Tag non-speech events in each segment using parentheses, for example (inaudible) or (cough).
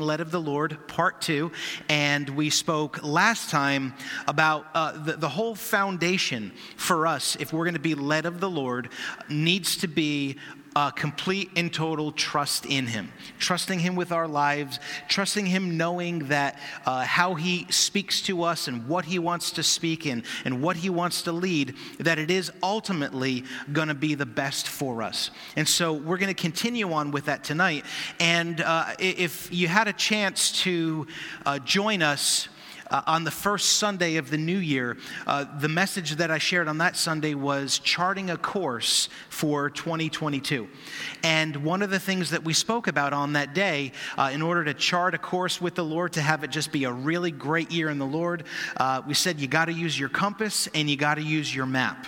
Led of the Lord, Part Two. And we spoke last time about uh, the, the whole foundation for us, if we're going to be led of the Lord, needs to be uh, complete and total trust in Him. Trusting Him with our lives, trusting Him knowing that uh, how He speaks to us and what He wants to speak in and what He wants to lead, that it is ultimately going to be the best for us. And so we're going to continue on with that tonight. And uh, if you had a chance to uh, join us, uh, on the first Sunday of the new year, uh, the message that I shared on that Sunday was charting a course for 2022. And one of the things that we spoke about on that day, uh, in order to chart a course with the Lord, to have it just be a really great year in the Lord, uh, we said you got to use your compass and you got to use your map.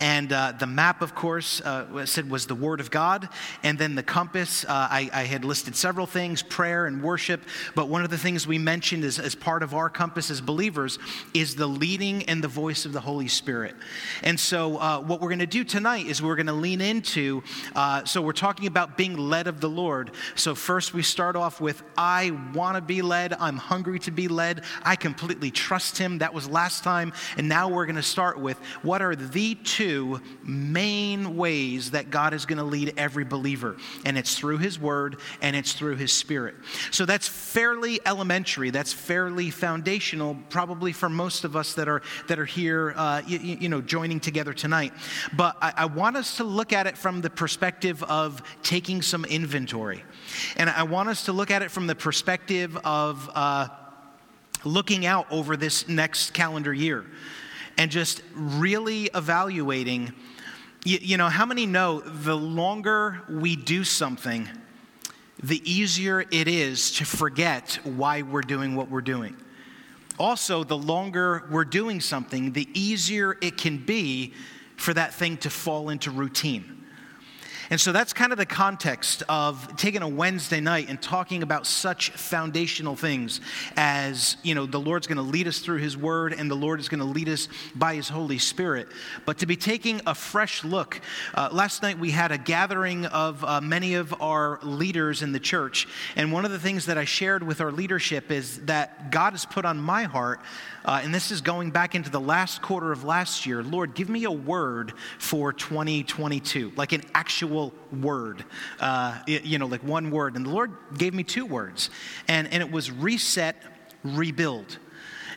And uh, the map, of course, uh, said was the Word of God. And then the compass, I, I, had listed several things prayer and worship. But one of the things we mentioned as, as part of our compass compass as believers is the leading and the voice of the Holy Spirit. And so, uh, what we're going to do tonight is we're going to lean into, uh, so we're talking about being led of the Lord. So, first we start off with, I want to be led. I'm hungry to be led. I completely trust Him. That was last time. And now we're going to start with, what are the two main ways that God is going to lead every believer? And it's through His Word and it's through His Spirit. So, that's fairly elementary, that's fairly foundational probably for most of us that are, that are here, uh, you, you, know, joining together tonight. But I, I want us to look at it from the perspective of taking some inventory. And I want us to look at it from the perspective of uh, looking out over this next calendar year and just really evaluating. You, you know, how many know the longer we do something, the easier it is to forget why we're doing what we're doing also, the longer we're doing something, the easier it can be for that thing to fall into routine. And so that's kind of the context of taking a Wednesday night and talking about such foundational things as, you know, the Lord's going to lead us through His Word and the Lord is going to lead us by His Holy Spirit. But to be taking a fresh look, uh, last night we had a gathering of uh, many of our leaders in the church. And one of the things that I shared with our leadership is that God has put on my heart uh, and this is going back into the last quarter of last year. Lord, give me a word for 2022, like an actual word, uh, you know, like one word. And the Lord gave me two words, and, and it was reset, rebuild.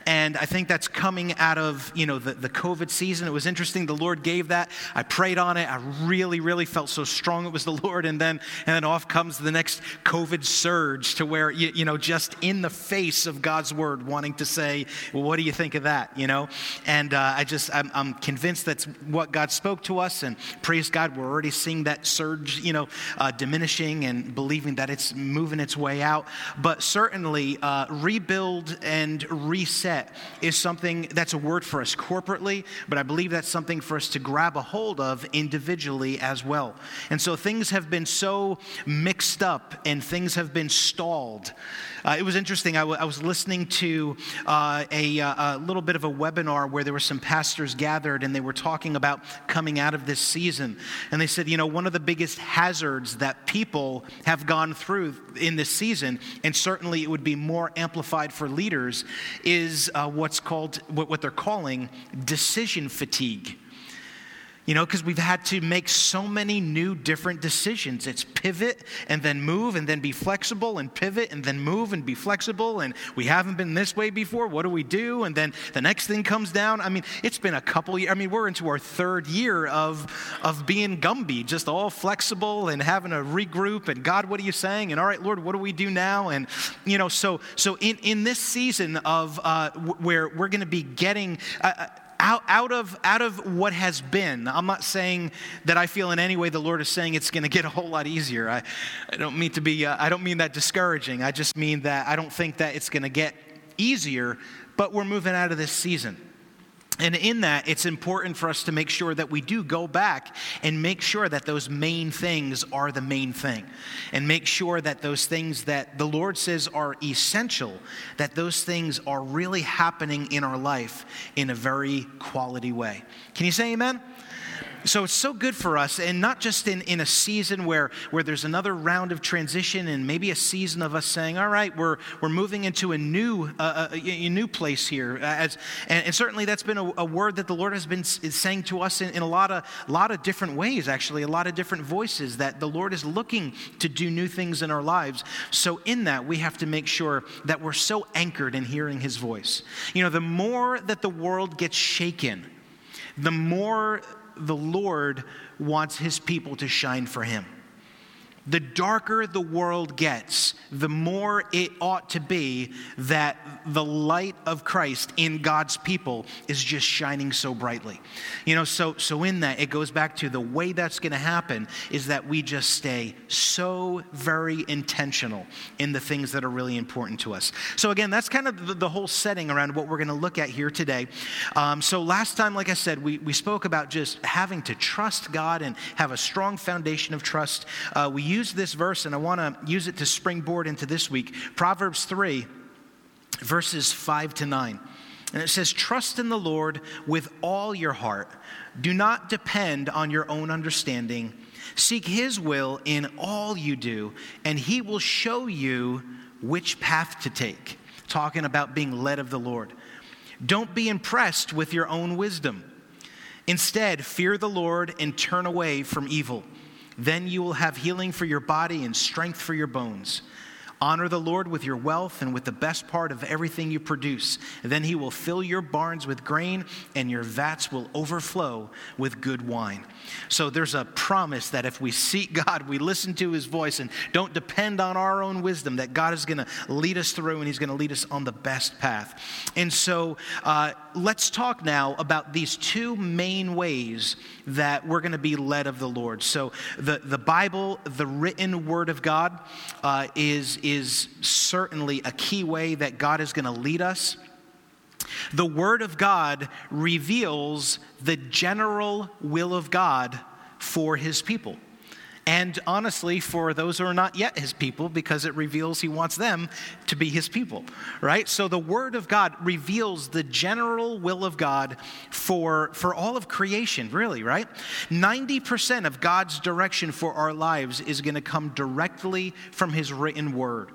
And I think that's coming out of, you know, the, the COVID season. It was interesting. The Lord gave that. I prayed on it. I really, really felt so strong it was the Lord. And then, and then off comes the next COVID surge to where, you, you know, just in the face of God's word, wanting to say, well, what do you think of that? You know? And uh, I just, I'm, I'm convinced that's what God spoke to us. And praise God, we're already seeing that surge, you know, uh, diminishing and believing that it's moving its way out. But certainly, uh, rebuild and reset is something that's a word for us corporately, but I believe that's something for us to grab a hold of individually as well. And so things have been so mixed up and things have been stalled. Uh, it was interesting. I, w- I was listening to uh, a, uh, a, little bit of a webinar where there were some pastors gathered and they were talking about coming out of this season. And they said, you know, one of the biggest hazards that people have gone through in this season, and certainly it would be more amplified for leaders, is uh, what's called, what, what they're calling decision fatigue. You know, because we've had to make so many new different decisions. It's pivot and then move and then be flexible and pivot and then move and be flexible. And we haven't been this way before. What do we do? And then the next thing comes down. I mean, it's been a couple years. I mean, we're into our third year of, of being Gumby, just all flexible and having a regroup. And God, what are you saying? And all right, Lord, what do we do now? And, you know, so, so in, in this season of uh, where we're going to be getting. Uh, out, out, of, out of what has been. I'm not saying that I feel in any way the Lord is saying it's going to get a whole lot easier. I, I don't mean to be, uh, I don't mean that discouraging. I just mean that I don't think that it's going to get easier, but we're moving out of this season. And in that, it's important for us to make sure that we do go back and make sure that those main things are the main thing. And make sure that those things that the Lord says are essential, that those things are really happening in our life in a very quality way. Can you say amen? So it's so good for us, and not just in, in a season where, where there's another round of transition and maybe a season of us saying, all right, we're, we're moving into a new, uh, a, a, new place here. As, and, and certainly that's been a, a, word that the Lord has been saying to us in, in a lot of, lot of different ways, actually, a lot of different voices, that the Lord is looking to do new things in our lives. So in that, we have to make sure that we're so anchored in hearing his voice. You know, the more that the world gets shaken, the more the Lord wants his people to shine for him the darker the world gets, the more it ought to be that the light of Christ in God's people is just shining so brightly. You know, so so in that it goes back to the way that's going to happen is that we just stay so very intentional in the things that are really important to us. So again, that's kind of the, the whole setting around what we're going to look at here today. Um, so last time, like I said, we, we spoke about just having to trust God and have a strong foundation of trust. Uh, we use this verse and I want to use it to springboard into this week. Proverbs 3, verses 5 to 9. And it says, Trust in the Lord with all your heart. Do not depend on your own understanding. Seek his will in all you do, and he will show you which path to take. Talking about being led of the Lord. Don't be impressed with your own wisdom. Instead, fear the Lord and turn away from evil. Then you will have healing for your body and strength for your bones. Honor the Lord with your wealth and with the best part of everything you produce. Then he will fill your barns with grain, and your vats will overflow with good wine. So there's a promise that if we seek God, we listen to his voice, and don't depend on our own wisdom, that God is going to lead us through and he's going to lead us on the best path. And so uh, let's talk now about these two main ways that we're going to be led of the Lord. So the, the Bible, the written word of God, uh, is is certainly a key way that God is going to lead us. The Word of God reveals the general will of God for His people and honestly for those who are not yet his people because it reveals he wants them to be his people right? So the word of god reveals the general will of god for for all of creation really right? 90% of god's direction for our lives is going to come directly from his written word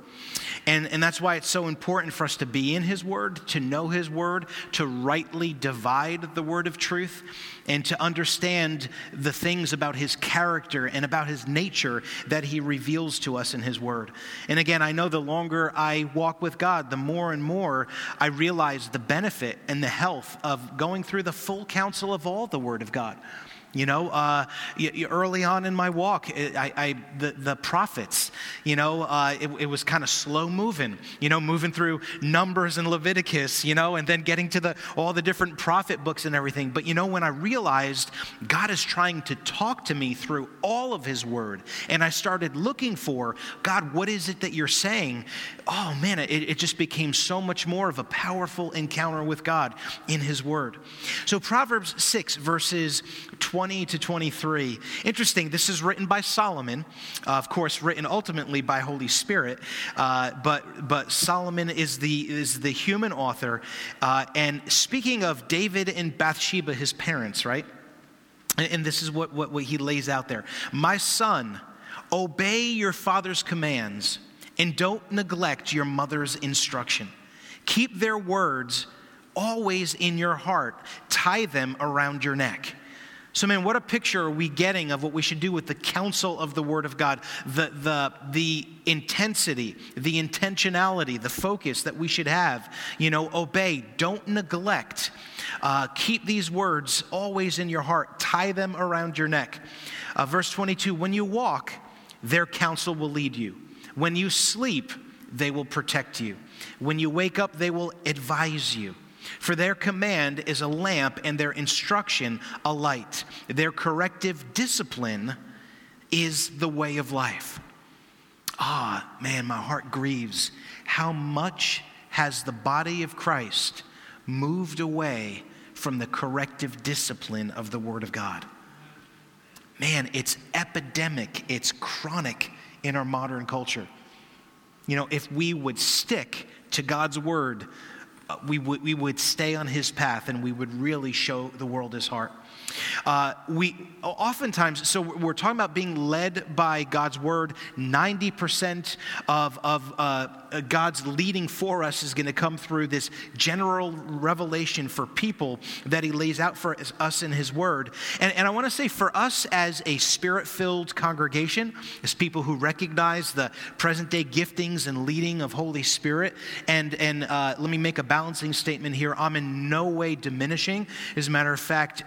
and, and that's why it's so important for us to be in His Word, to know His Word, to rightly divide the Word of truth, and to understand the things about His character and about His nature that He reveals to us in His Word. And again, I know the longer I walk with God, the more and more I realize the benefit and the health of going through the full counsel of all the Word of God. You know, uh, early on in my walk, I, I the, the prophets, you know, uh, it, it, was kind of slow moving, you know, moving through Numbers and Leviticus, you know, and then getting to the, all the different prophet books and everything. But, you know, when I realized God is trying to talk to me through all of His Word, and I started looking for, God, what is it that you're saying? Oh, man, it, it just became so much more of a powerful encounter with God in His Word. So, Proverbs 6, verses 20 20 to 23. Interesting, this is written by Solomon, uh, of course, written ultimately by Holy Spirit, uh, but, but Solomon is the, is the human author. Uh, and speaking of David and Bathsheba, his parents, right? And, and this is what, what, what he lays out there My son, obey your father's commands and don't neglect your mother's instruction. Keep their words always in your heart, tie them around your neck. So, man, what a picture are we getting of what we should do with the counsel of the Word of God? The, the, the intensity, the intentionality, the focus that we should have. You know, obey, don't neglect. Uh, keep these words always in your heart, tie them around your neck. Uh, verse 22 When you walk, their counsel will lead you. When you sleep, they will protect you. When you wake up, they will advise you. For their command is a lamp and their instruction a light. Their corrective discipline is the way of life. Ah, man, my heart grieves. How much has the body of Christ moved away from the corrective discipline of the Word of God? Man, it's epidemic, it's chronic in our modern culture. You know, if we would stick to God's Word, Uh, we, w- we would stay on his path and we would really show the world his heart. Uh, we oftentimes, so we're talking about being led by God's word. 90% of, of uh, God's leading for us is going to come through this general revelation for people that He lays out for us in His word. And, and I want to say for us as a spirit filled congregation, as people who recognize the present day giftings and leading of Holy Spirit, and, and uh, let me make a balancing statement here. I'm in no way diminishing. As a matter of fact,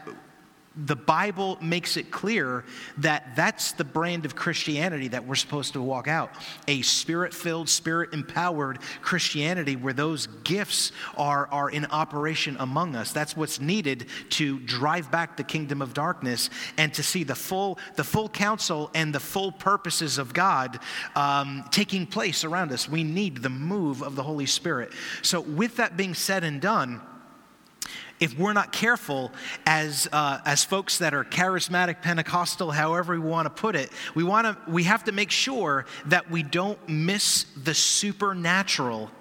the Bible makes it clear that that's the brand of Christianity that we're supposed to walk out a spirit filled, spirit empowered Christianity where those gifts are, are in operation among us. That's what's needed to drive back the kingdom of darkness and to see the full, the full counsel and the full purposes of God um, taking place around us. We need the move of the Holy Spirit. So, with that being said and done, if we're not careful as, uh, as folks that are charismatic pentecostal however we want to put it we, want to, we have to make sure that we don't miss the supernatural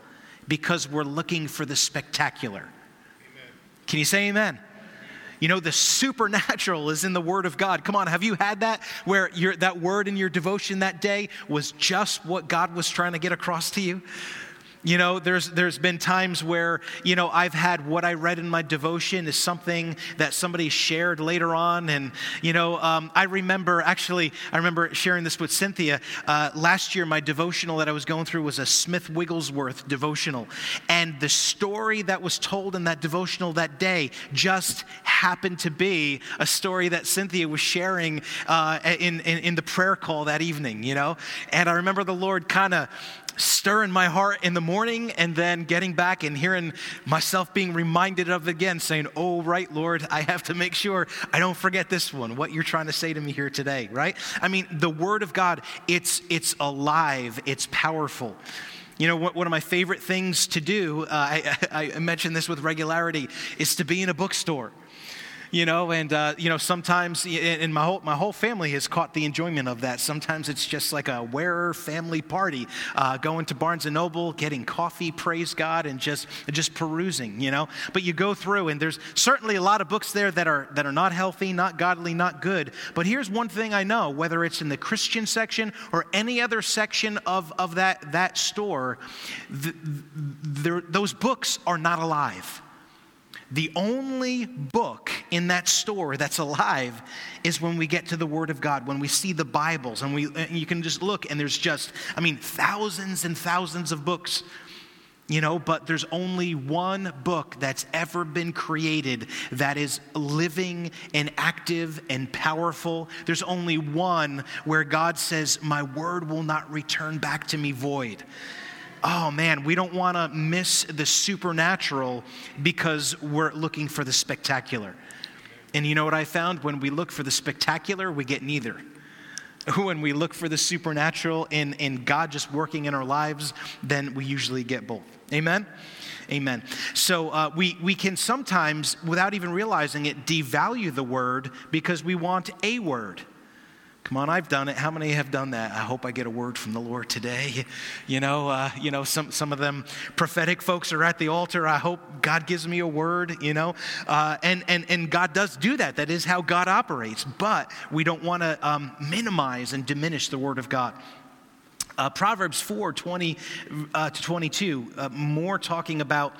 because we're looking for the spectacular amen. can you say amen you know, the supernatural is in the Word of God. Come on, have you had that where your, that word in your devotion that day was just what God was trying to get across to you? You know, there's, there's been times where, you know, I've had what I read in my devotion is something that somebody shared later on. And, you know, um, I remember actually, I remember sharing this with Cynthia. Uh, last year, my devotional that I was going through was a Smith Wigglesworth devotional. And the story that was told in that devotional that day just happened to be a story that Cynthia was sharing uh, in, in, in the prayer call that evening, you know? And I remember the Lord kind of stirring my heart in the morning and then getting back and hearing myself being reminded of it again, saying, Oh, right, Lord, I have to make sure I don't forget this one, what you're trying to say to me here today, right? I mean, the Word of God, it's, it's alive, it's powerful. You know, one of my favorite things to do, uh, I, (laughs) I mention this with regularity, is to be in a bookstore you know, and, uh, you know, sometimes, and my whole, my whole family has caught the enjoyment of that. Sometimes it's just like a Wehrer family party, uh, going to Barnes & Noble, getting coffee, praise God, and just, just perusing, you know. But you go through, and there's certainly a lot of books there that are, that are not healthy, not godly, not good. But here's one thing I know, whether it's in the Christian section or any other section of, of that, that store, those books are not alive. The only book in that store that's alive is when we get to the Word of God, when we see the Bibles, and, we, and you can just look, and there's just, I mean, thousands and thousands of books you know, but there's only one book that's ever been created that is living and active and powerful. There's only one where God says, My word will not return back to me void oh man, we don't want to miss the supernatural because we're looking for the spectacular. And you know what I found? When we look for the spectacular, we get neither. (laughs) When we look for the supernatural in, and God just working in our lives, then we usually get both. Amen? Amen. So uh, we, we can sometimes, without even realizing it, devalue the word because we want a word. Come on, I've done it. How many have done that? I hope I get a word from the Lord today. You know, uh, you know, some some of them prophetic folks are at the altar. I hope God gives me a word. You know, uh, and and and God does do that. That is how God operates. But we don't want to um, minimize and diminish the word of God. Uh, Proverbs 4 20 uh, to 22, uh, more talking about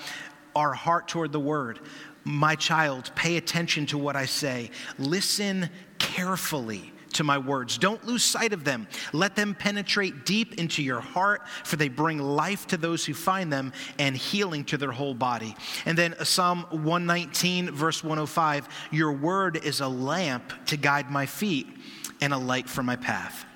our heart toward the word. My child, pay attention to what I say, listen carefully to my words. Don't lose sight of them. Let them penetrate deep into your heart, for they bring life to those who find them and healing to their whole body. And then Psalm 119, verse 105 Your word is a lamp to guide my feet and a light for my path.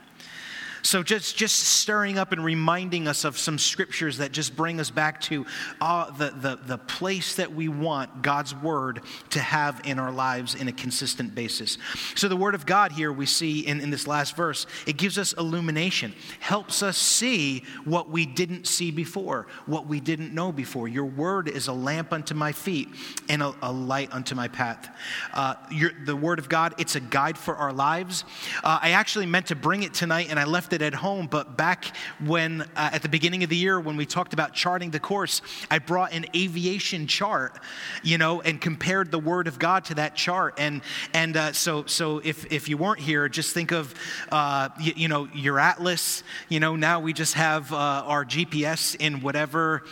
So just, just stirring up and reminding us of some scriptures that just bring us back to uh, the, the, the place that we want God's word to have in our lives in a consistent basis. So the word of God here we see in, in this last verse, it gives us illumination, helps us see what we didn't see before, what we didn't know before. Your word is a lamp unto my feet and a, a light unto my path. Uh, your, the word of God, it's a guide for our lives. Uh, I actually meant to bring it tonight and I left left it at home. But back when, uh, at the beginning of the year, when we talked about charting the course, I brought an aviation chart, you know, and compared the Word of God to that chart. And, and uh, so, so if, if you weren't here, just think of, uh, you, know, your atlas. You know, now we just have uh, our GPS in whatever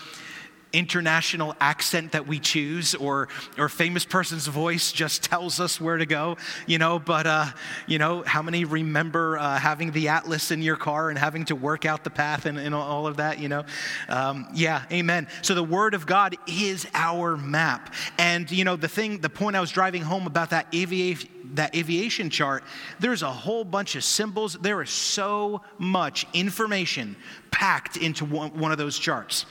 international accent that we choose or or famous person's voice just tells us where to go you know but uh, you know how many remember uh, having the atlas in your car and having to work out the path and, and all of that you know? Um, yeah amen. So the word of god is our map. And you know the thing the point i was driving home about that aviation that aviation chart there's a whole bunch of symbols. There is so much information packed into one, one of those charts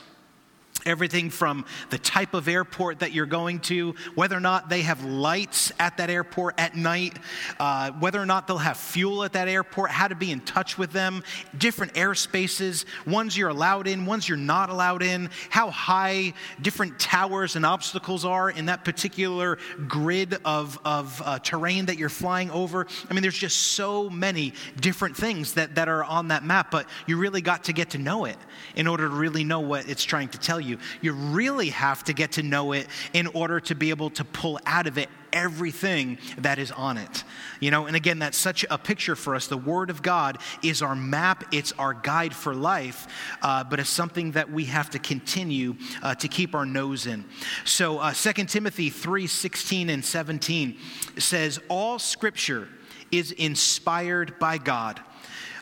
Everything from the type of airport that you're going to, whether or not they have lights at that airport at night, uh, whether or not they'll have fuel at that airport, how to be in touch with them, different airspaces, ones you're allowed in, ones you're not allowed in, how high different towers and obstacles are in that particular grid of, of uh, terrain that you're flying over. I mean, there's just so many different things that, that are on that map, but you really got to get to know it in order to really know what it's trying to tell you you. You really have to get to know it in order to be able to pull out of it everything that is on it. You know, and again, that's such a picture for us. The Word of God is our map, it's our guide for life, uh, but it's something that we have to continue uh, to keep our nose in. So, uh, 2 Timothy 3 16 and 17 says, All scripture is inspired by God.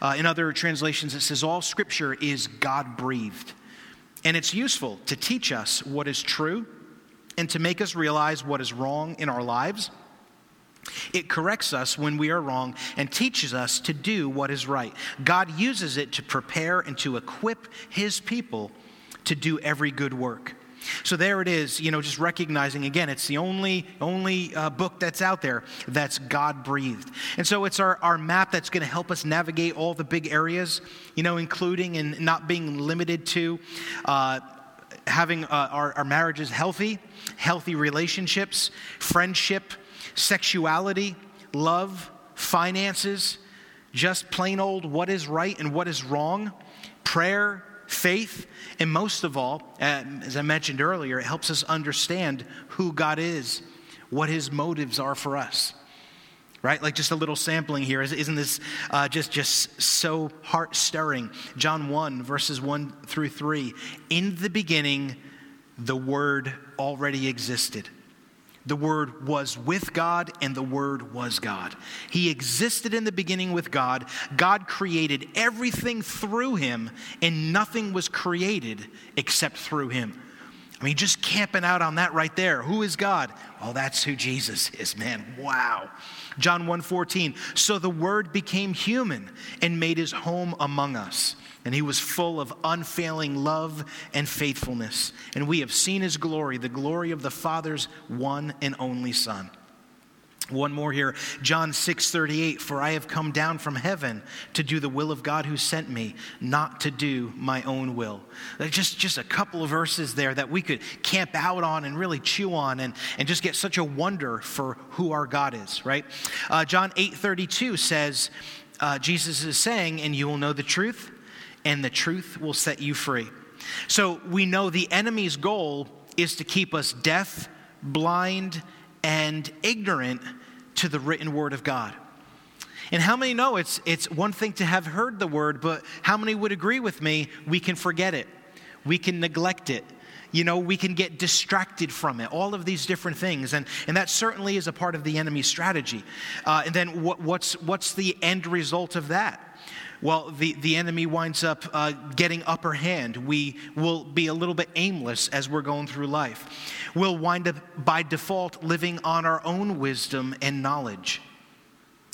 Uh, in other translations, it says, All scripture is God breathed. And it's useful to teach us what is true and to make us realize what is wrong in our lives. It corrects us when we are wrong and teaches us to do what is right. God uses it to prepare and to equip his people to do every good work. So there it is, you know, just recognizing again, it's the only only uh, book that's out there that's God breathed. And so it's our, our map that's going to help us navigate all the big areas, you know, including and not being limited to uh, having uh, our, our marriages healthy, healthy relationships, friendship, sexuality, love, finances, just plain old what is right and what is wrong, prayer, faith, and most of all, as I mentioned earlier, it helps us understand who God is, what his motives are for us. Right? Like just a little sampling here. Isn't this uh, just, just so heart stirring? John 1, verses 1 through 3. In the beginning, the Word already existed. The Word was with God, and the Word was God. He existed in the beginning with God. God created everything through Him, and nothing was created except through Him. I mean, just camping out on that right there. Who is God? Well, that's who Jesus is, man. Wow. John 1:14. So the word became human and made his home among us and he was full of unfailing love and faithfulness. And we have seen his glory, the glory of the Father's one and only Son. One more here, John 6 38. For I have come down from heaven to do the will of God who sent me, not to do my own will. Just, just a couple of verses there that we could camp out on and really chew on and, and just get such a wonder for who our God is, right? Uh, John 8 32 says, uh, Jesus is saying, And you will know the truth, and the truth will set you free. So we know the enemy's goal is to keep us deaf, blind, and ignorant to the written word of God. And how many know it's, it's one thing to have heard the word, but how many would agree with me? We can forget it, we can neglect it. You know, we can get distracted from it, all of these different things. And, and that certainly is a part of the enemy's strategy. Uh, and then what, what's, what's the end result of that? well, the, the enemy winds up uh, getting upper hand. We will be a little bit aimless as we're going through life. We'll wind up by default living on our own wisdom and knowledge.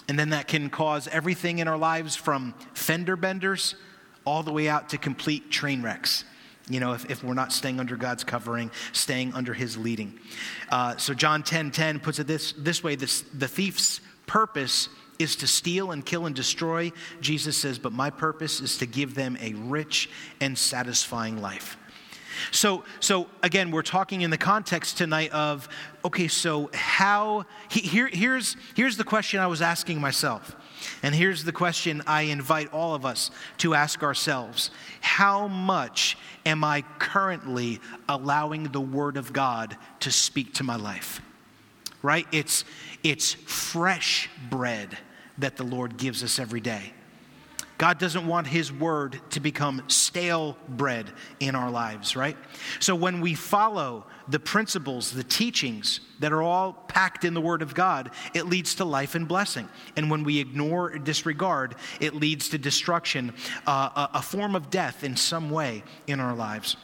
And then that can cause everything in our lives from fender benders all the way out to complete train wrecks you know, if, if we're not staying under God's covering, staying under his leading. Uh, so John 10 10 puts it this, this way this, the thief's purpose is to steal and kill and destroy. Jesus says, But my purpose is to give them a rich and satisfying life. So, so again, we're talking in the context tonight of okay, so how, here, here's, here's the question I was asking myself And here's the question I invite all of us to ask ourselves How much am I currently allowing the Word of God to speak to my life? Right? It's, it's fresh bread that the Lord gives us every day. God doesn't want His word to become stale bread in our lives, right? So when we follow the principles, the teachings that are all packed in the Word of God, it leads to life and blessing. And when we ignore or disregard, it leads to destruction, uh, a, a form of death in some way in our lives.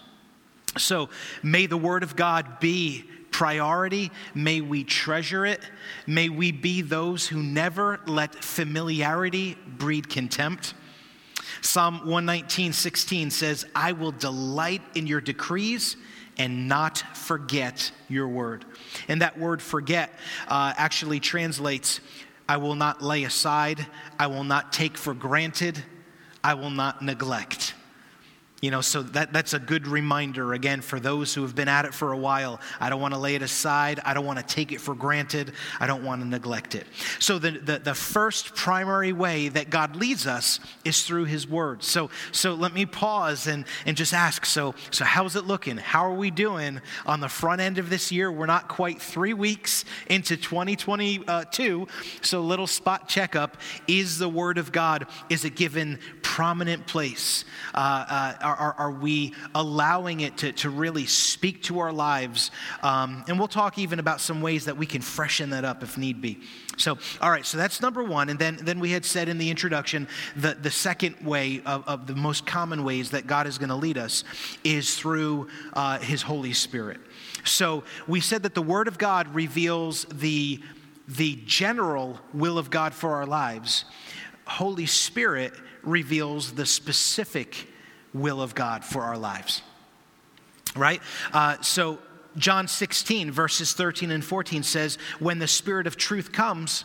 So may the Word of God be priority. May we treasure it. May we be those who never let familiarity breed contempt. Psalm 119, 16 says, I will delight in your decrees and not forget your word. And that word forget uh, actually translates I will not lay aside, I will not take for granted, I will not neglect. You know, so that, that's a good reminder, again, for those who have been at it for a while. I don't want to lay it aside. I don't want to take it for granted. I don't want to neglect it. So, the, the, the first primary way that God leads us is through His Word. So, so let me pause and, and just ask so, so, how's it looking? How are we doing on the front end of this year? We're not quite three weeks into 2022. So, little spot checkup is the Word of God, is it given prominent place? Uh, uh, are, are, we allowing it to, to really speak to our lives? Um, and we'll talk even about some ways that we can freshen that up if need be. So, all right, so that's number one. And then, then we had said in the introduction the, the second way of, of the most common ways that God is going to lead us is through uh, His Holy Spirit. So we said that the Word of God reveals the, the general will of God for our lives. Holy Spirit reveals the specific will of God for our lives. Right? Uh, so, John 16, verses 13 and 14 says, When the Spirit of truth comes,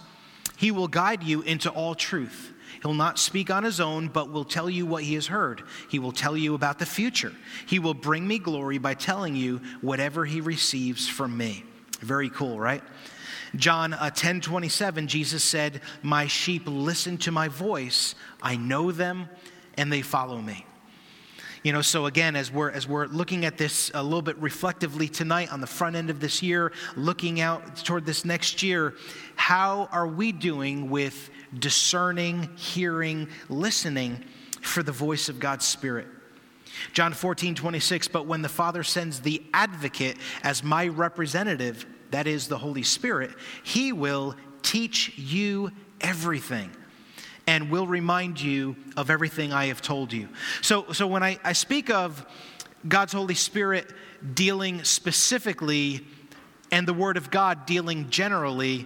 he will guide you into all truth. He'll not speak on his own, but will tell you what he has heard. He will tell you about the future. He will bring me glory by telling you whatever he receives from me. Very cool, right? John uh, 10 27, Jesus said, My sheep listen to my voice. I know them and they follow me. You know, so again, as we're, as we're looking at this a little bit reflectively tonight on the front end of this year, looking out toward this next year, how are we doing with discerning, hearing, listening for the voice of God's Spirit? John 14, 26, but when the Father sends the advocate as my representative, that is the Holy Spirit, he will teach you everything and will remind you of everything I have told you. So, so when I, I speak of God's Holy Spirit dealing specifically and the Word of God dealing generally,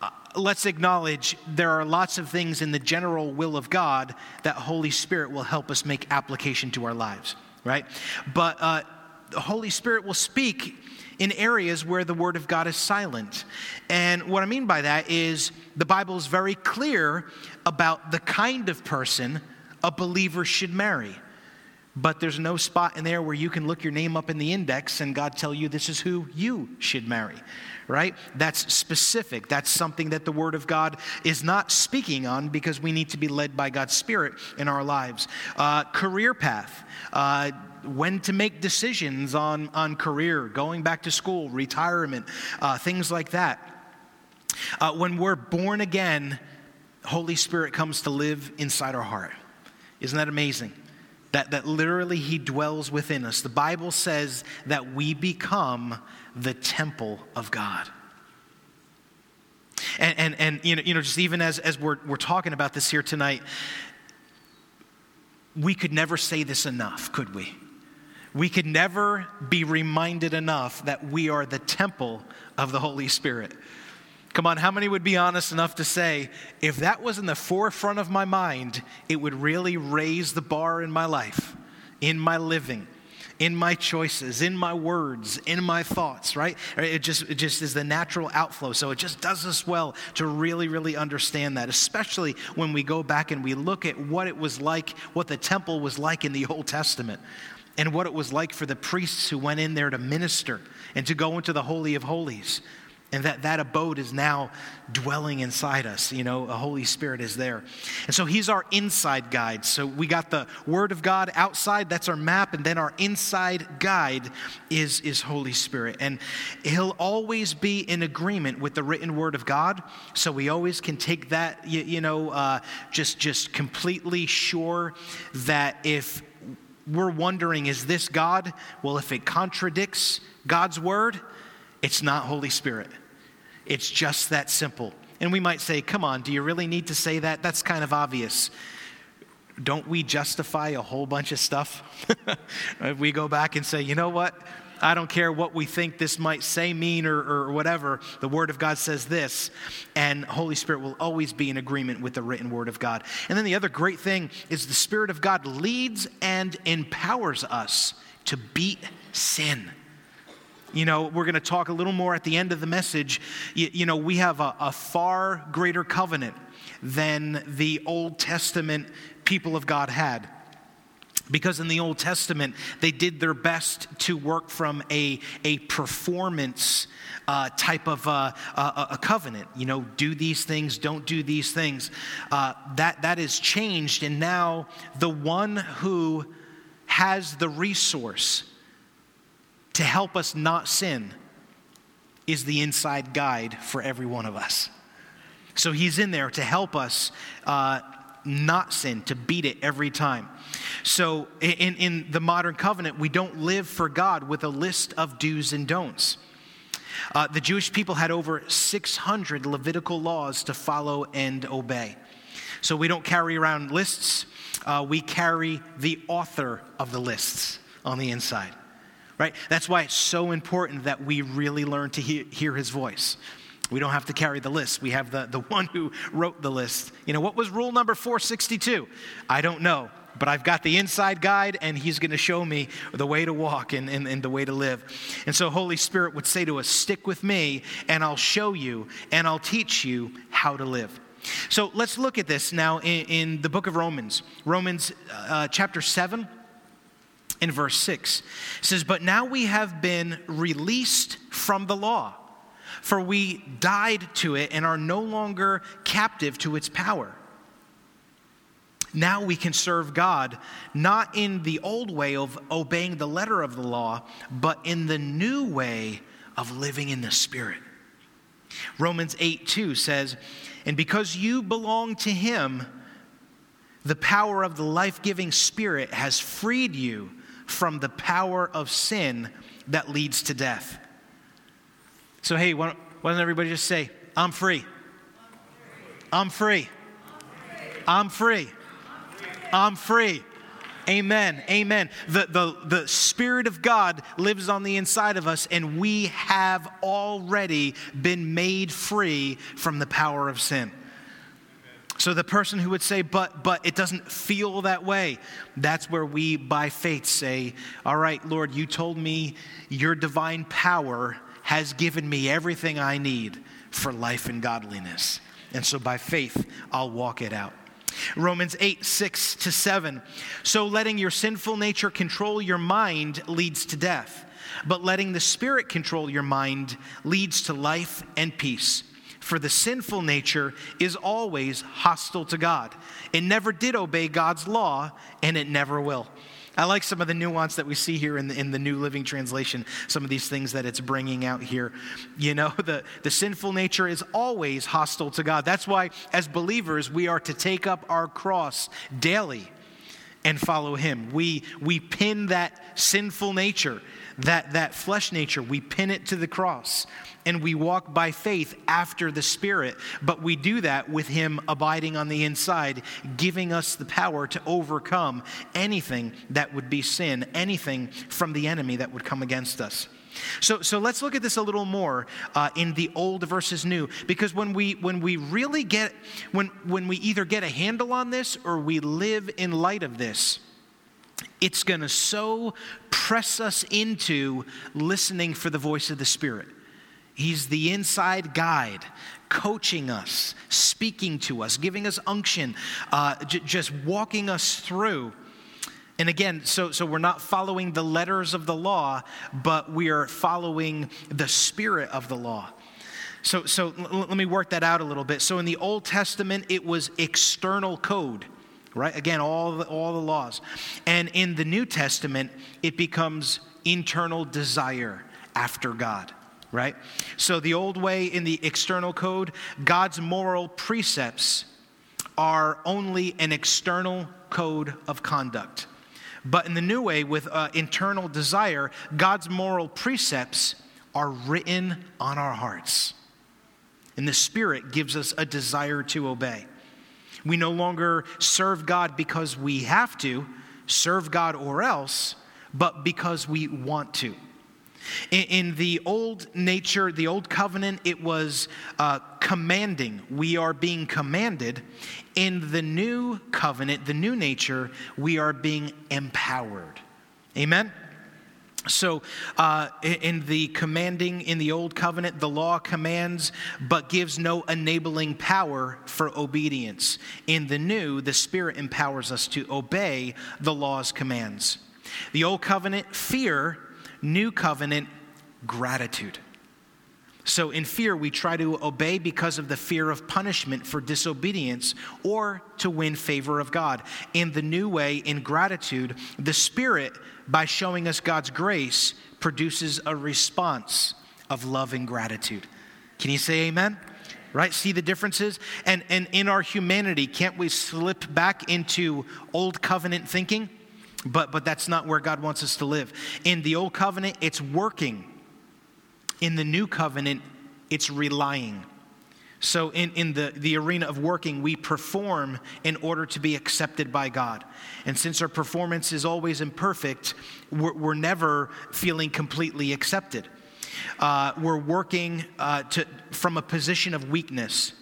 uh, let's acknowledge there are lots of things in the general will of God that Holy Spirit will help us make application to our lives, right? But uh, the Holy Spirit will speak in areas where the Word of God is silent. And what I mean by that is the Bible is very clear about the kind of person a believer should marry. But there's no spot in there where you can look your name up in the index and God tell you this is who you should marry, right? That's specific. That's something that the Word of God is not speaking on because we need to be led by God's Spirit in our lives. Uh, career path. Uh, when to make decisions on, on career, going back to school, retirement, uh, things like that. Uh, when we're born again, Holy Spirit comes to live inside our heart. Isn't that amazing? That, that literally He dwells within us. The Bible says that we become the temple of God. And, and, and you, know, you know, just even as, as we're, we're talking about this here tonight, we could never say this enough, could we? We could never be reminded enough that we are the temple of the Holy Spirit. Come on, how many would be honest enough to say, if that was in the forefront of my mind, it would really raise the bar in my life, in my living, in my choices, in my words, in my thoughts, right? It just, it just is the natural outflow. So it just does us well to really, really understand that, especially when we go back and we look at what it was like, what the temple was like in the Old Testament and what it was like for the priests who went in there to minister and to go into the Holy of Holies. and that that abode is now dwelling inside us you know a holy spirit is there. And so he's our inside guide. So we got the word of god outside that's our map and then our inside guide is is holy spirit. And he'll always be in agreement with the written word of god so we always can take that you, you know uh, just just completely sure that if we're wondering is this god well if it contradicts god's word it's not holy spirit it's just that simple. And we might say, come on, do you really need to say that? That's kind of obvious. Don't we justify a whole bunch of stuff? (laughs) If we go back and say, you know what? I don't care what we think this might say, mean, or, or, whatever. The Word of God says this, and Holy Spirit will always be in agreement with the written Word of God. And then the other great thing is the Spirit of God leads and empowers us to beat sin. You know, we're going to talk a little more at the end of the message. You, you know, we have a, a far greater covenant than the Old Testament people of God had. Because in the Old Testament, they did their best to work from a, a performance uh, type of uh, a, a, covenant. You know, do these things, don't do these things. Uh, that, that is changed, and now the one who has the resource to help us not sin is the inside guide for every one of us. So he's in there to help us uh, not sin, to beat it every time. So in, in the modern covenant, we don't live for God with a list of do's and don'ts. Uh, the Jewish people had over 600 Levitical laws to follow and obey. So we don't carry around lists, uh, we carry the author of the lists on the inside right? That's why it's so important that we really learn to hear, hear his voice. We don't have to carry the list. We have the, the one who wrote the list. You know, what was rule number 462? I don't know, but I've got the inside guide, and he's going to show me the way to walk and, and, and the way to live. And so, Holy Spirit would say to us, Stick with me, and I'll show you, and I'll teach you how to live. So, let's look at this now in, in the book of Romans, Romans uh, chapter 7 in verse 6. It says, But now we have been released from the law, for we died to it and are no longer captive to its power. Now we can serve God not in the old way of obeying the letter of the law, but in the new way of living in the Spirit. Romans 8 2 says, And because you belong to Him, the power of the life giving Spirit has freed you from the power of sin that leads to death. So, hey, why don't, everybody just say, I'm free? I'm free. I'm free. I'm free. Amen. Amen. The, the, the Spirit of God lives on the inside of us, and we have already been made free from the power of sin. So the person who would say, but, but it doesn't feel that way, that's where we by faith say, all right, Lord, you told me your divine power has given me everything I need for life and godliness. And so by faith, I'll walk it out. Romans 8, 6 to 7. So letting your sinful nature control your mind leads to death, but letting the Spirit control your mind leads to life and peace. For the sinful nature is always hostile to God. It never did obey God's law, and it never will. I like some of the nuance that we see here in the, in the New Living Translation, some of these things that it's bringing out here. You know, (laughs) the, the sinful nature is always hostile to God. That's why, as believers, we are to take up our cross daily and follow Him. We, we pin that sinful nature, that, that flesh nature, we pin it to the cross and we walk by faith after the Spirit, but we do that with Him abiding on the inside, giving us the power to overcome anything that would be sin, anything from the enemy that would come against us. So, so let's look at this a little more uh, in the old versus new, because when we when we really get when when we either get a handle on this or we live in light of this, it's going to so press us into listening for the voice of the Spirit. He's the inside guide, coaching us, speaking to us, giving us unction, uh, j- just walking us through. And again, so, so we're not following the letters of the law, but we are following the spirit of the law. So, so l- let me work that out a little bit. So, in the Old Testament, it was external code, right? Again, all the, all the laws. And in the New Testament, it becomes internal desire after God, right? So, the old way in the external code, God's moral precepts are only an external code of conduct. But in the new way, with uh, internal desire, God's moral precepts are written on our hearts. And the Spirit gives us a desire to obey. We no longer serve God because we have to, serve God or else, but because we want to. In, the old nature, the old covenant, it was uh, commanding. We are being commanded. In the new covenant, the new nature, we are being empowered. Amen? So, uh, in the commanding in the old covenant, the law commands but gives no enabling power for obedience. In the new, the Spirit empowers us to obey the law's commands. The old covenant, fear, new covenant, gratitude. So, in fear, we try to obey because of the fear of punishment for disobedience or to win favor of God. In the new way, in gratitude, the Spirit, by showing us God's grace, produces a response of love and gratitude. Can you say amen? Right? See the differences? And, and in our humanity, can't we slip back into old covenant thinking? But, but that's not where God wants us to live. In the old covenant, it's working in the new covenant, it's relying. So, in, in the, the arena of working, we perform in order to be accepted by God. And since our performance is always imperfect, we're, we're never feeling completely accepted. Uh, we're working uh, to, from a position of weakness.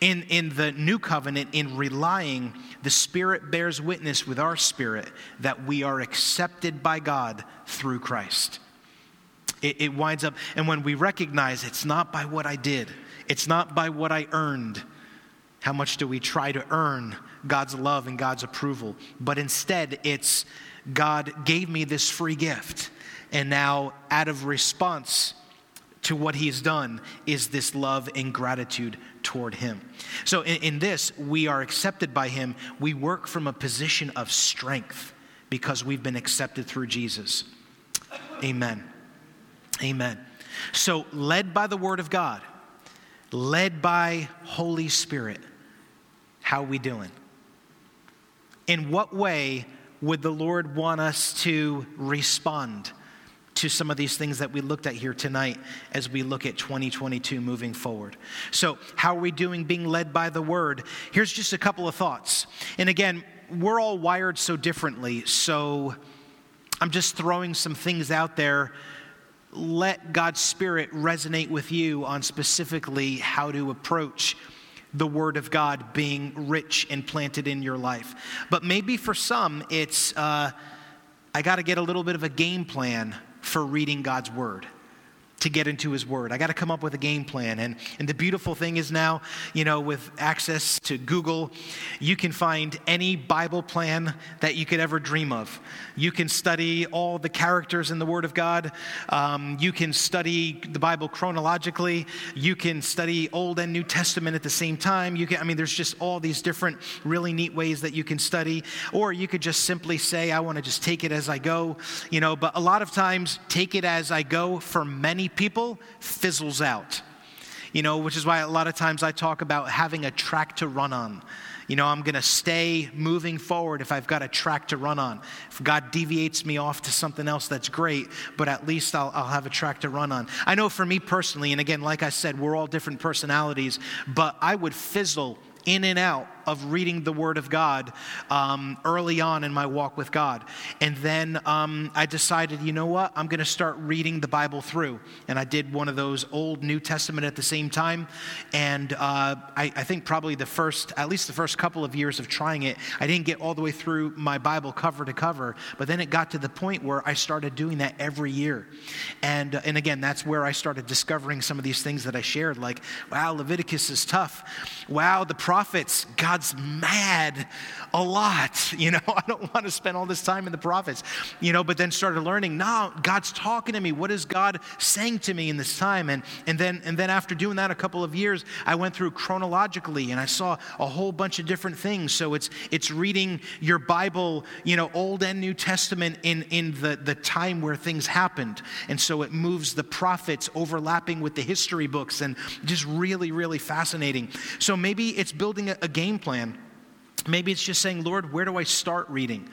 In, in the new covenant, in relying, the Spirit bears witness with our spirit that we are accepted by God through Christ. It, it winds up, and when we recognize it's not by what I did, it's not by what I earned. How much do we try to earn God's love and God's approval? But instead, it's God gave me this free gift. And now, out of response to what He's done, is this love and gratitude toward Him. So, in, in this, we are accepted by Him. We work from a position of strength because we've been accepted through Jesus. Amen. Amen. So, led by the Word of God, led by Holy Spirit, how are we doing? In what way would the Lord want us to respond to some of these things that we looked at here tonight as we look at 2022 moving forward? So, how are we doing being led by the Word? Here's just a couple of thoughts. And again, we're all wired so differently, so I'm just throwing some things out there let God's Spirit resonate with you on specifically how to approach the Word of God being rich and planted in your life. But maybe for some, it's uh, I got to get a little bit of a game plan for reading God's Word to get into his word. I got to come up with a game plan. And, and the beautiful thing is now, you know, with access to Google, you can find any Bible plan that you could ever dream of. You can study all the characters in the Word of God. Um, you can study the Bible chronologically. You can study Old and New Testament at the same time. You can, I mean, there's just all these different really neat ways that you can study. Or you could just simply say, I want to just take it as I go, you know, but a lot of times, take it as I go for many people fizzles out. You know, which is why a lot of times I talk about having a track to run on. You know, I'm going to stay moving forward if I've got a track to run on. If God deviates me off to something else, that's great, but at least I'll, I'll have a track to run on. I know for me personally, and again, like I said, we're all different personalities, but I would fizzle in and out of reading the Word of God um, early on in my walk with God. And then um, I decided, you know what? I'm going to start reading the Bible through. And I did one of those Old New Testament at the same time. And uh, I, I, think probably the first, at least the first couple of years of trying it, I didn't get all the way through my Bible cover to cover. But then it got to the point where I started doing that every year. And, uh, and again, that's where I started discovering some of these things that I shared like, wow, Leviticus is tough. Wow, the prophets, God God's mad a lot. (laughs) You know, (laughs) I don't want to spend all this time in the prophets, you know, but then started learning, no, God's talking to me. What is God saying to me in this time? And, and, then, and then after doing that a couple of years, I went through chronologically and I saw a whole bunch of different things. So it's, it's reading your Bible, you know, Old and New Testament in, in the, the time where things happened. And so it moves the prophets overlapping with the history books and just really, really fascinating. So maybe it's building a, a game plan. Maybe it's just saying, Lord, where do I start reading?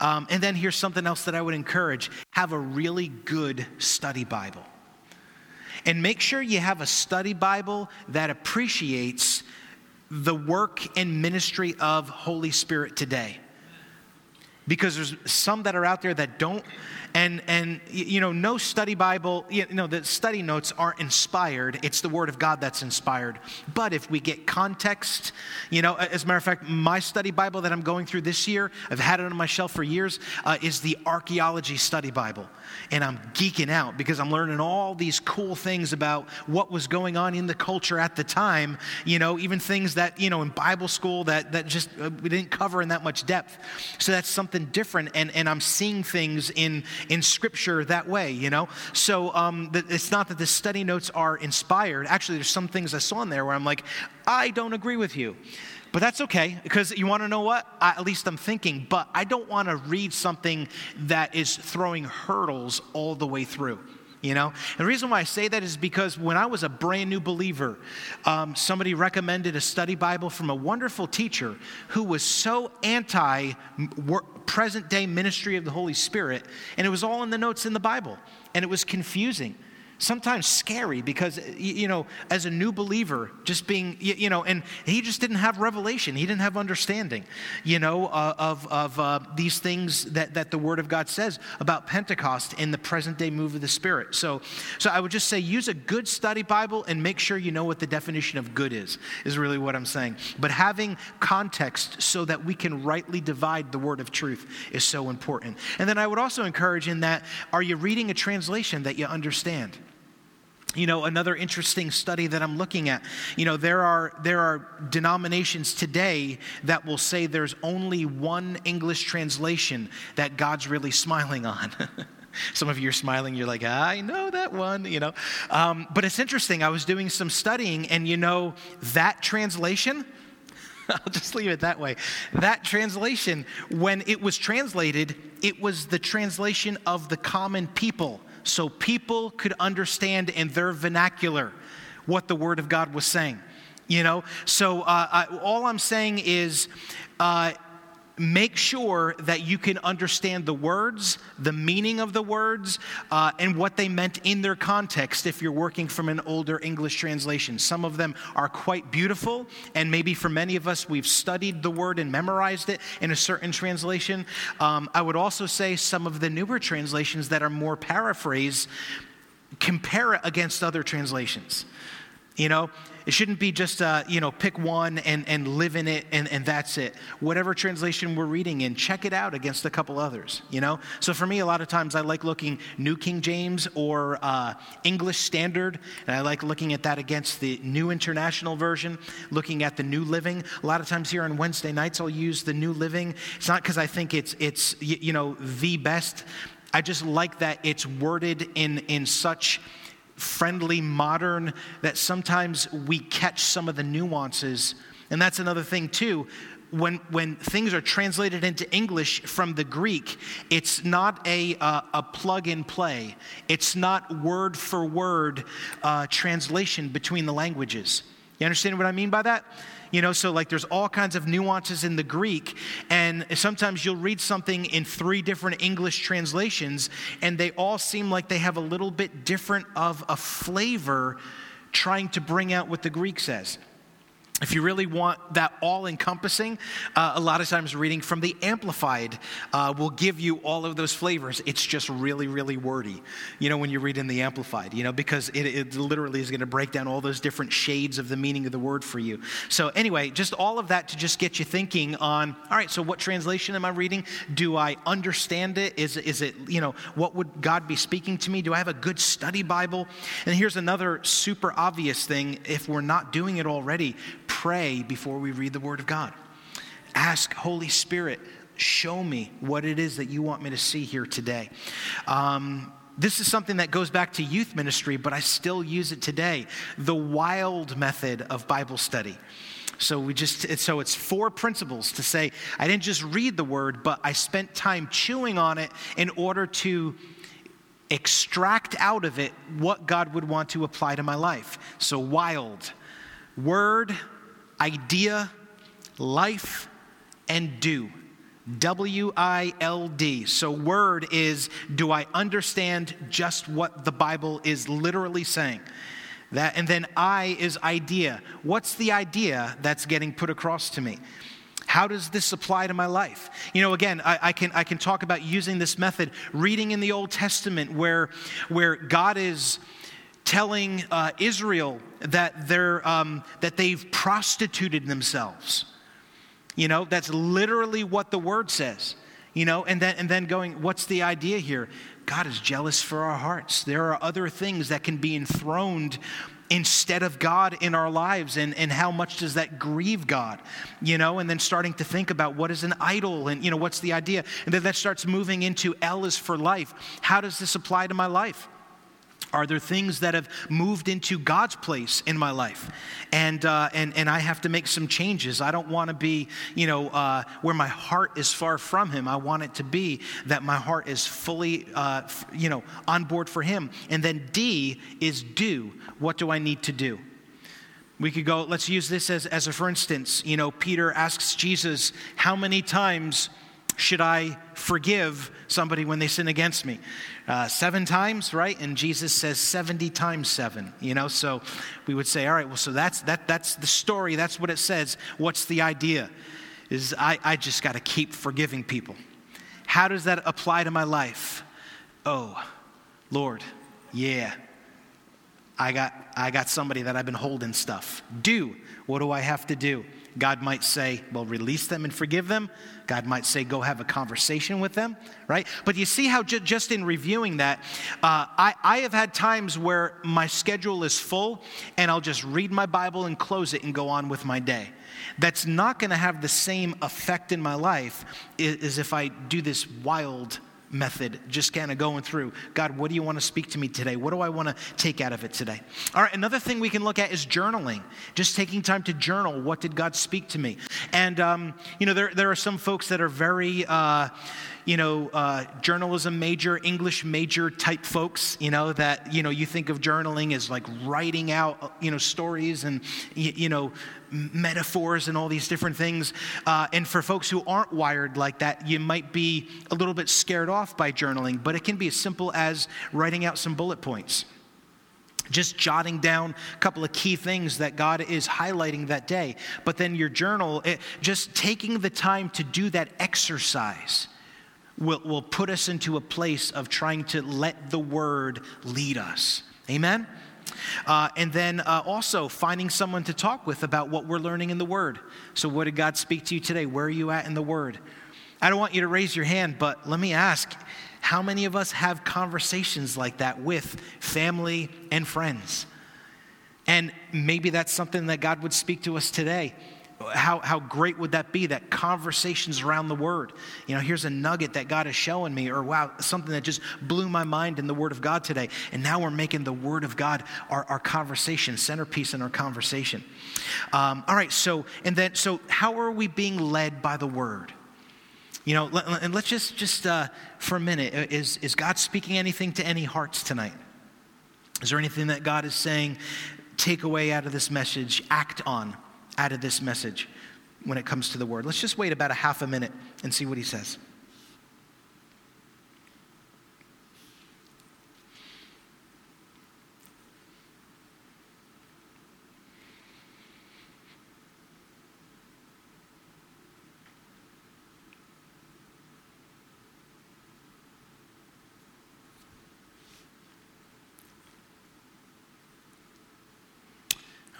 Um, and then here's something else that I would encourage have a really good study Bible. And make sure you have a study Bible that appreciates the work and ministry of Holy Spirit today. Because there's some that are out there that don't and, and you know, no study Bible, you know, the study notes aren't inspired. It's the Word of God that's inspired. But if we get context, you know, as a matter of fact, my study Bible that I'm going through this year, I've had it on my shelf for years, uh, is the Archaeology Study Bible. And I'm geeking out because I'm learning all these cool things about what was going on in the culture at the time, you know, even things that, you know, in Bible school that, that just uh, we didn't cover in that much depth. So that's something different. And, and I'm seeing things in, in Scripture that way, you know? So um, it's not that the study notes are inspired. Actually, there's some things I saw in there where I'm like, I don't agree with you. But that's okay, because you want to know what? I, at least I'm thinking, but I don't want to read something that is throwing hurdles all the way through you know? And the reason why I say that is because when I was a brand new believer, um, somebody recommended a study Bible from a wonderful teacher who was so anti present day ministry of the Holy Spirit, and it was all in the notes in the Bible, and it was confusing sometimes scary because, you know, as a new believer, just being, you know, and he just didn't have revelation. He didn't have understanding, you know, uh, of, of uh, these things that, that the Word of God says about Pentecost in the present day move of the Spirit. So, so I would just say use a good study Bible and make sure you know what the definition of good is, is really what I'm saying. But having context so that we can rightly divide the Word of truth is so important. And then I would also encourage in that, are you reading a translation that you understand? You know another interesting study that i'm looking at you know there are there are denominations today that will say there's only one english translation that god's really smiling on (laughs) some of you are smiling you're like i know that one you know um, but it's interesting i was doing some studying and you know that translation (laughs) I'll just leave it that way. That translation, when it was translated, it was the translation of the common people so people could understand in their vernacular what the Word of God was saying. You know, so uh, I, all I'm saying is uh, make sure that you can understand the words, the meaning of the words, uh, and what they meant in their context if you're working from an older English translation. Some of them are quite beautiful, and maybe for many of us, we've studied the word and memorized it in a certain translation. Um, I would also say some of the newer translations that are more paraphrase compare it against other translations. You know, it shouldn't be just, uh, you know, pick one and, and live in it and, and that's it. Whatever translation we're reading in, check it out against a couple others, you know? So for me, a lot of times I like looking New King James or uh, English Standard, and I like looking at that against the New International Version, looking at the New Living. A lot of times here on Wednesday nights, I'll use the New Living. It's not because I think it's, it's, you know, the best. I just like that it's worded in, in such friendly, modern, that sometimes we catch some of the nuances. And that's another thing, too. When, when things are translated into English from the Greek, it's not a, uh, a plug and play. It's not word for word uh, translation between the languages. You understand what I mean by that? You know, so like there's all kinds of nuances in the Greek, and sometimes you'll read something in three different English translations, and they all seem like they have a little bit different of a flavor trying to bring out what the Greek says. If you really want that all encompassing, uh, a lot of times reading from the Amplified uh, will give you all of those flavors. It's just really, really wordy, you know, when you read in the Amplified, you know, because it, it literally is going to break down all those different shades of the meaning of the word for you. So, anyway, just all of that to just get you thinking on all right, so what translation am I reading? Do I understand it? Is, is it, you know, what would God be speaking to me? Do I have a good study Bible? And here's another super obvious thing if we're not doing it already pray before we read the Word of God. Ask Holy Spirit, show me what it is that you want me to see here today. Um, this is something that goes back to youth ministry, but I still use it today the wild method of Bible study. So we just so it's four principles to say I didn't just read the word, but I spent time chewing on it in order to extract out of it what God would want to apply to my life. So wild, word, idea, life, and do. W I L D. So, word is do I understand just what the Bible is literally saying? That, and then I is idea. What's the idea that's getting put across to me? How does this apply to my life? You know, again, I, I, can, I can talk about using this method, reading in the Old Testament where, where God is telling uh, Israel that, they're, um, that they've prostituted themselves. You know, that's literally what the word says. You know, and then, and then going, what's the idea here? God is jealous for our hearts. There are other things that can be enthroned instead of God in our lives and, and how much does that grieve God, you know, and then starting to think about what is an idol and, you know, what's the idea? And then that starts moving into L is for life. How does this apply to my life? Are there things that have moved into God's place in my life? And, uh, and, and I have to make some changes. I don't want to be, you know, uh, where my heart is far from Him. I want it to be that my heart is fully, uh, you know, on board for Him. And then D is do. What do I need to do? We could go, let's use this as, as a for instance. You know, Peter asks Jesus, How many times should I forgive somebody when they sin against me? Uh, seven times, right? And Jesus says 70 times seven, you know? So we would say, all right, well, so that's, that, that's the story. That's what it says. What's the idea? Is I, I just got to keep forgiving people. How does that apply to my life? Oh, Lord, yeah. I got, I got somebody that I've been holding stuff. Do. What do I have to do? God might say, well, release them and forgive them. God might say, go have a conversation with them, right? But you see how ju- just in reviewing that, uh, I, I have had times where my schedule is full and I'll just read my Bible and close it and go on with my day. That's not going to have the same effect in my life as if I do this wild method, just kind of going through God, what do you want to speak to me today? What do I want to take out of it today? All right, another thing we can look at is journaling, just taking time to journal. What did God speak to me? And, um, you know, there, there are some folks that are very, uh, you know, uh, journalism major, English major type folks, you know, that, you know, you think of journaling as like writing out, you know, stories and, you, you know, metaphors and all these different things. Uh, and for folks who aren't wired like that, you might be a little bit scared off by journaling, but it can be as simple as writing out some bullet points just jotting down a couple of key things that God is highlighting that day. But then your journal, it, just taking the time to do that exercise will, will put us into a place of trying to let the word lead us. Amen? Uh, and then uh, also finding someone to talk with about what we're learning in the Word. So, what did God speak to you today? Where are you at in the Word? I don't want you to raise your hand, but let me ask how many of us have conversations like that with family and friends? And maybe that's something that God would speak to us today how, how great would that be that conversations around the word? You know here's a nugget that god is showing me or wow something that just blew my mind in the word of god today. And now we're making the word of god our, our conversation centerpiece in our conversation. Um, all right so and then so how are we being led by the word? You know and let's just just uh, for a minute uh, is is god speaking anything to any hearts tonight? Is there anything that god is saying take away out of this message act on out of this message when it comes to the word. Let's just wait about a half a minute and see what he says.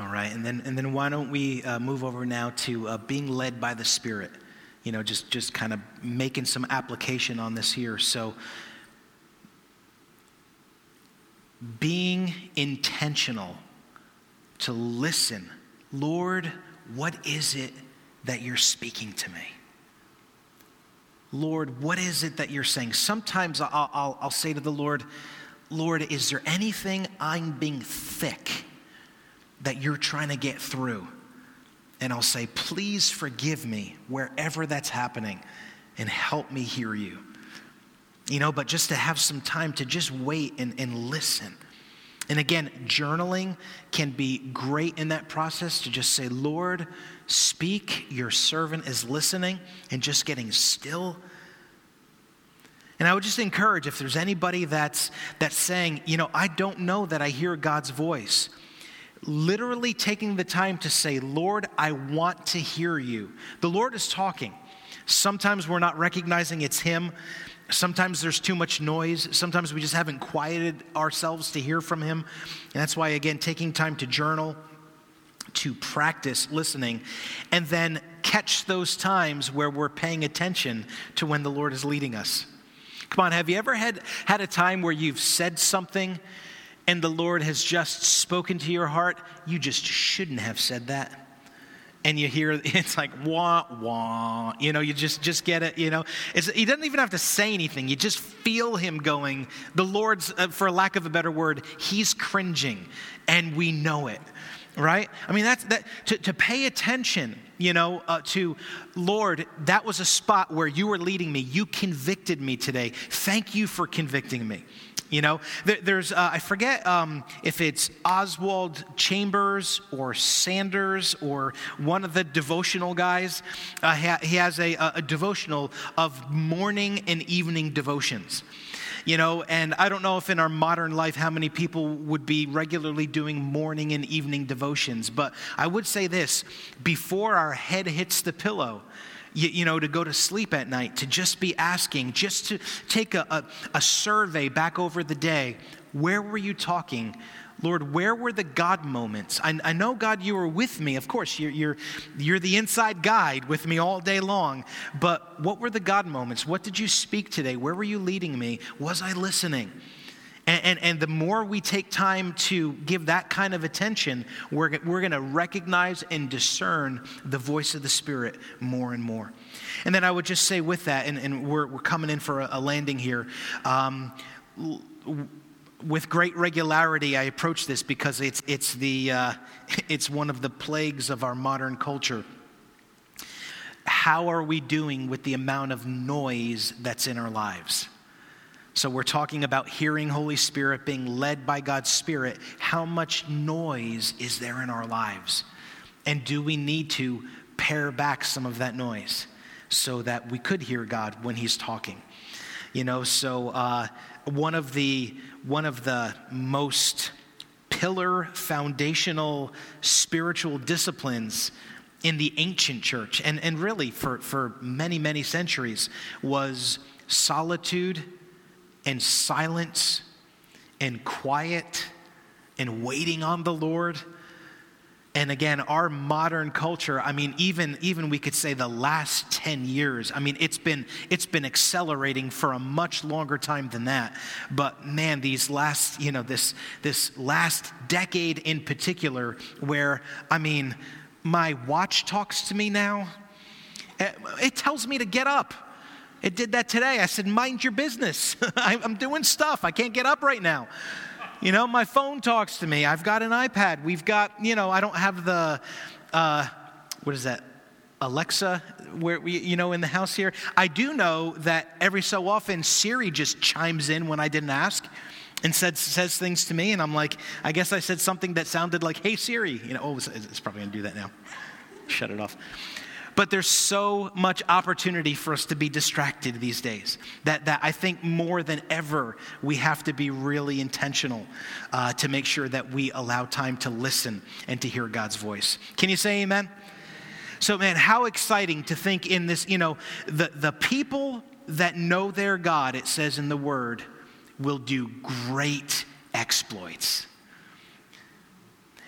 All right, and then, and then why don't we uh, move over now to uh, being led by the Spirit? You know, just, just kind of making some application on this here. So, being intentional to listen. Lord, what is it that you're speaking to me? Lord, what is it that you're saying? Sometimes I'll, I'll, I'll say to the Lord, Lord, is there anything I'm being thick that you're trying to get through? And I'll say, please forgive me wherever that's happening and help me hear you. You know, but just to have some time to just wait and, and listen. And again, journaling can be great in that process to just say, Lord, speak, your servant is listening, and just getting still. And I would just encourage if there's anybody that's, that's saying, you know, I don't know that I hear God's voice, literally taking the time to say, Lord, I want to hear you. The Lord is talking. Sometimes we're not recognizing it's Him. Sometimes there's too much noise. Sometimes we just haven't quieted ourselves to hear from Him. And that's why, again, taking time to journal, to practice listening, and then catch those times where we're paying attention to when the Lord is leading us. Come on, have you ever had, had a time where you've said something and the Lord has just spoken to your heart? You just shouldn't have said that. And you hear (laughs) it's like wah wah you know you just just get it you know? It's, he doesn't even have to say anything you just feel him going. The lord's uh, for lack of a better word he's cringing and we know it right? I mean that's that to, to pay attention you know uh, to lord that was a spot where you were leading me. You convicted me today. Thank you for convicting me you know, there's, uh, I forget um, if it's Oswald Chambers or Sanders or one of the devotional guys. Uh, he has a, a devotional of morning and evening devotions you know and i don't know if in our modern life how many people would be regularly doing morning and evening devotions but i would say this before our head hits the pillow you, you, know, to go to sleep at night, to just be asking, just to take a, a, a survey back over the day. Where were you talking? Lord, where were the God moments? I, I, know, God, you were with me. Of course, you're, you're, you're the inside guide with me all day long. But what were the God moments? What did you speak today? Where were you leading me? Was I listening? And, and, and, the more we take time to give that kind of attention, we're, we're going to recognize and discern the voice of the Spirit more and more. And then I would just say, with that, and, and we're, we're coming in for a, a landing here. Um, with great regularity, I approach this because it's, it's, the, uh, (laughs) it's one of the plagues of our modern culture. How are we doing with the amount of noise that's in our lives? So, we're talking about hearing Holy Spirit, being led by God's Spirit. How much noise is there in our lives? And do we need to pare back some of that noise so that we could hear God when He's talking? You know, so uh, one of the one of the most pillar foundational spiritual disciplines in the ancient church and, and really for, for many many centuries was solitude and silence and quiet and waiting on the Lord. And again, our modern culture, I mean, even, even we could say the last 10 years, I mean, it's been, it's been accelerating for a much longer time than that. But man, these last, you know, this, this last decade in particular, where, I mean, my watch talks to me now, it, it tells me to get up. It did that today. I said, Mind your business. (laughs) I'm doing stuff. I can't get up right now. You know, my phone talks to me. I've got an iPad. We've got, you know, I don't have the, uh, what is that? Alexa, where we, you know, in the house here. I do know that every so often Siri just chimes in when I didn't ask and said, says things to me, and I'm like, I guess I said something that sounded like, "Hey Siri," you know. Oh, it's, it's probably gonna do that now. Shut it off. But there's so much opportunity for us to be distracted these days that, that I think more than ever we have to be really intentional uh, to make sure that we allow time to listen and to hear God's voice. Can you say amen? So, man, how exciting to think in this, you know, the, the people that know their God, it says in the word, will do great exploits.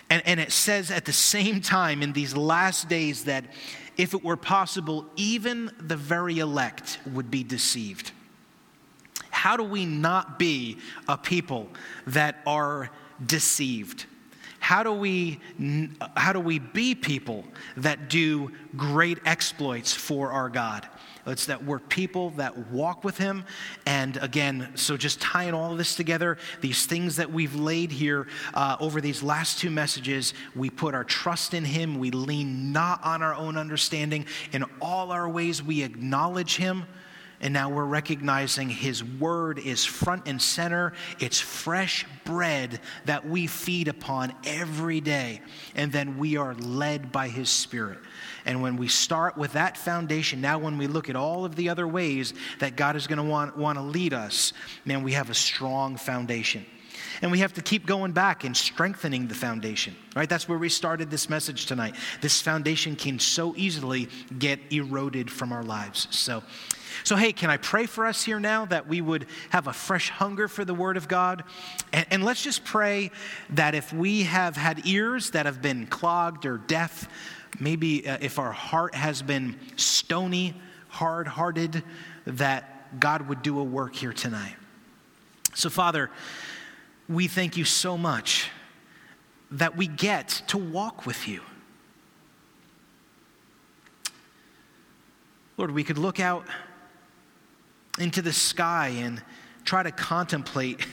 And, and it says at the same time in these last days that if it were possible, even the very elect would be deceived. How do we not be a people that are deceived? how do we how do we be people that do great exploits for our God? It's that we're people that walk with Him. And again, so just tying all of this together, these things that we've laid here uh, over these last two messages, we put our trust in Him. We lean not on our own understanding. In all our ways, we acknowledge Him. And now we're recognizing His Word is front and center. It's fresh bread that we feed upon every day. And then we are led by His Spirit. And when we start with that foundation, now when we look at all of the other ways that God is going to want, want to lead us, man, we have a strong foundation. And we have to keep going back and strengthening the foundation, right? That's where we started this message tonight. This foundation can so easily get eroded from our lives. So, so, hey, can I pray for us here now that we would have a fresh hunger for the Word of God? And, and let's just pray that if we have had ears that have been clogged or deaf, maybe uh, if our heart has been stony, hard hearted, that God would do a work here tonight. So, Father, we thank you so much that we get to walk with you. Lord, we could look out into the sky and try to contemplate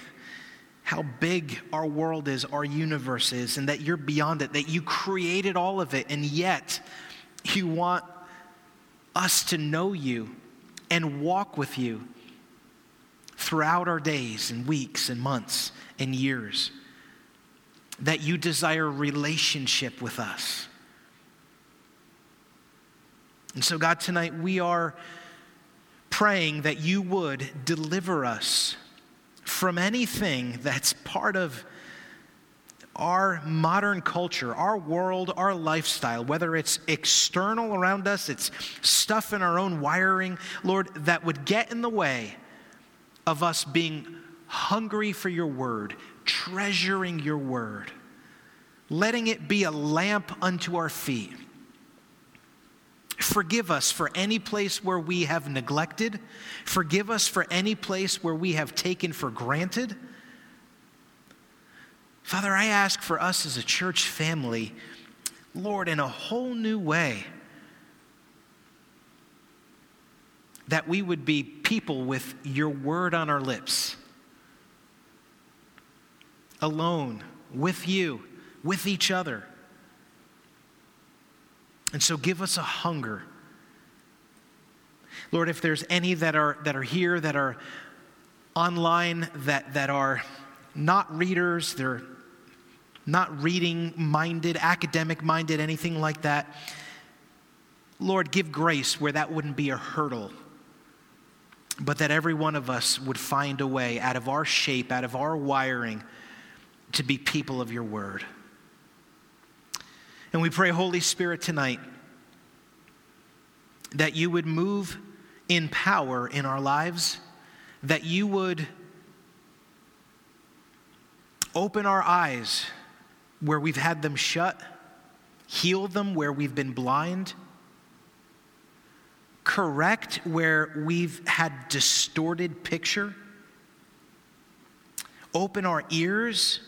how big our world is, our universe is, and that you're beyond it, that you created all of it, and yet you want us to know you and walk with you throughout our days and weeks and months and years. That you desire relationship with us. And so, God, tonight we are praying that you would deliver us from anything that's part of our modern culture, our world, our lifestyle, whether it's external around us, it's stuff in our own wiring, Lord, that would get in the way of us being hungry for your word, treasuring your word, letting it be a lamp unto our feet Forgive us for any place where we have neglected. Forgive us for any place where we have taken for granted. Father, I ask for us as a church family, Lord, in a whole new way, that we would be people with your word on our lips, alone, with you, with each other and so give us a hunger. Lord, if there's any that are, that are here, that are online, that, that are not readers, they're not reading minded, academic minded, anything like that, Lord, give grace where that wouldn't be a hurdle, but that every one of us would find a way out of our shape, out of our wiring, to be people of your word. And we pray, Holy Spirit, tonight that you would move in power in our lives, that you would open our eyes where we've had them shut, heal them where we've been blind, correct where we've had distorted picture, open our ears,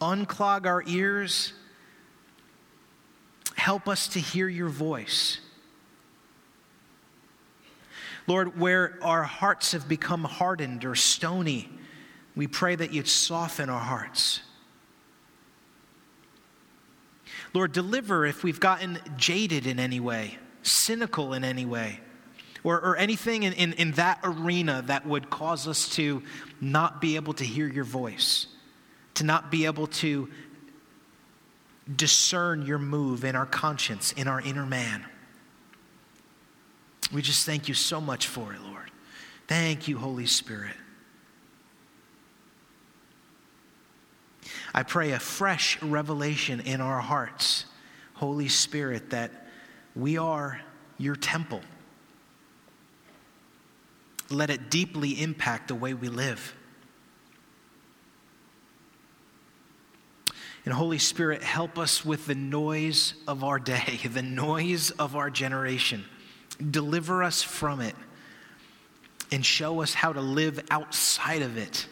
unclog our ears Help us to hear your voice. Lord, where our hearts have become hardened or stony, we pray that you'd soften our hearts. Lord, deliver if we've gotten jaded in any way, cynical in any way, or, or anything in, in, in that arena that would cause us to not be able to hear your voice, to not be able to discern your move in our conscience, in our inner man. We just thank you so much for it, Lord. Thank you, Holy Spirit. I pray a fresh revelation in our hearts, Holy Spirit, that we are your temple. Let it deeply impact the way we live. And Holy Spirit, help us with the noise of our day, (laughs) the noise of our generation. Deliver us from it and show us how to live outside of it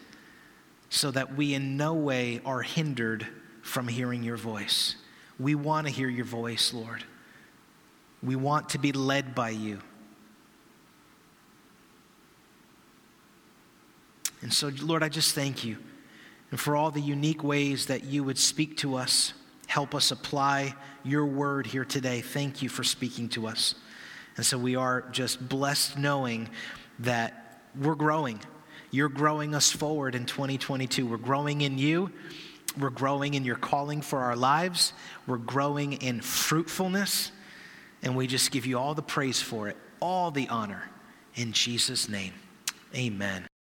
so that we in no way are hindered from hearing your voice. We want to hear your voice, Lord. We want to be led by you. And so, Lord, I just thank you. And for all the unique ways that you would speak to us, help us apply your word here today. Thank you for speaking to us. And so we are just blessed knowing that we're growing. You're growing us forward in 2022. We're growing in you. We're growing in your calling for our lives. We're growing in fruitfulness. And we just give you all the praise for it, all the honor. In Jesus' name, amen.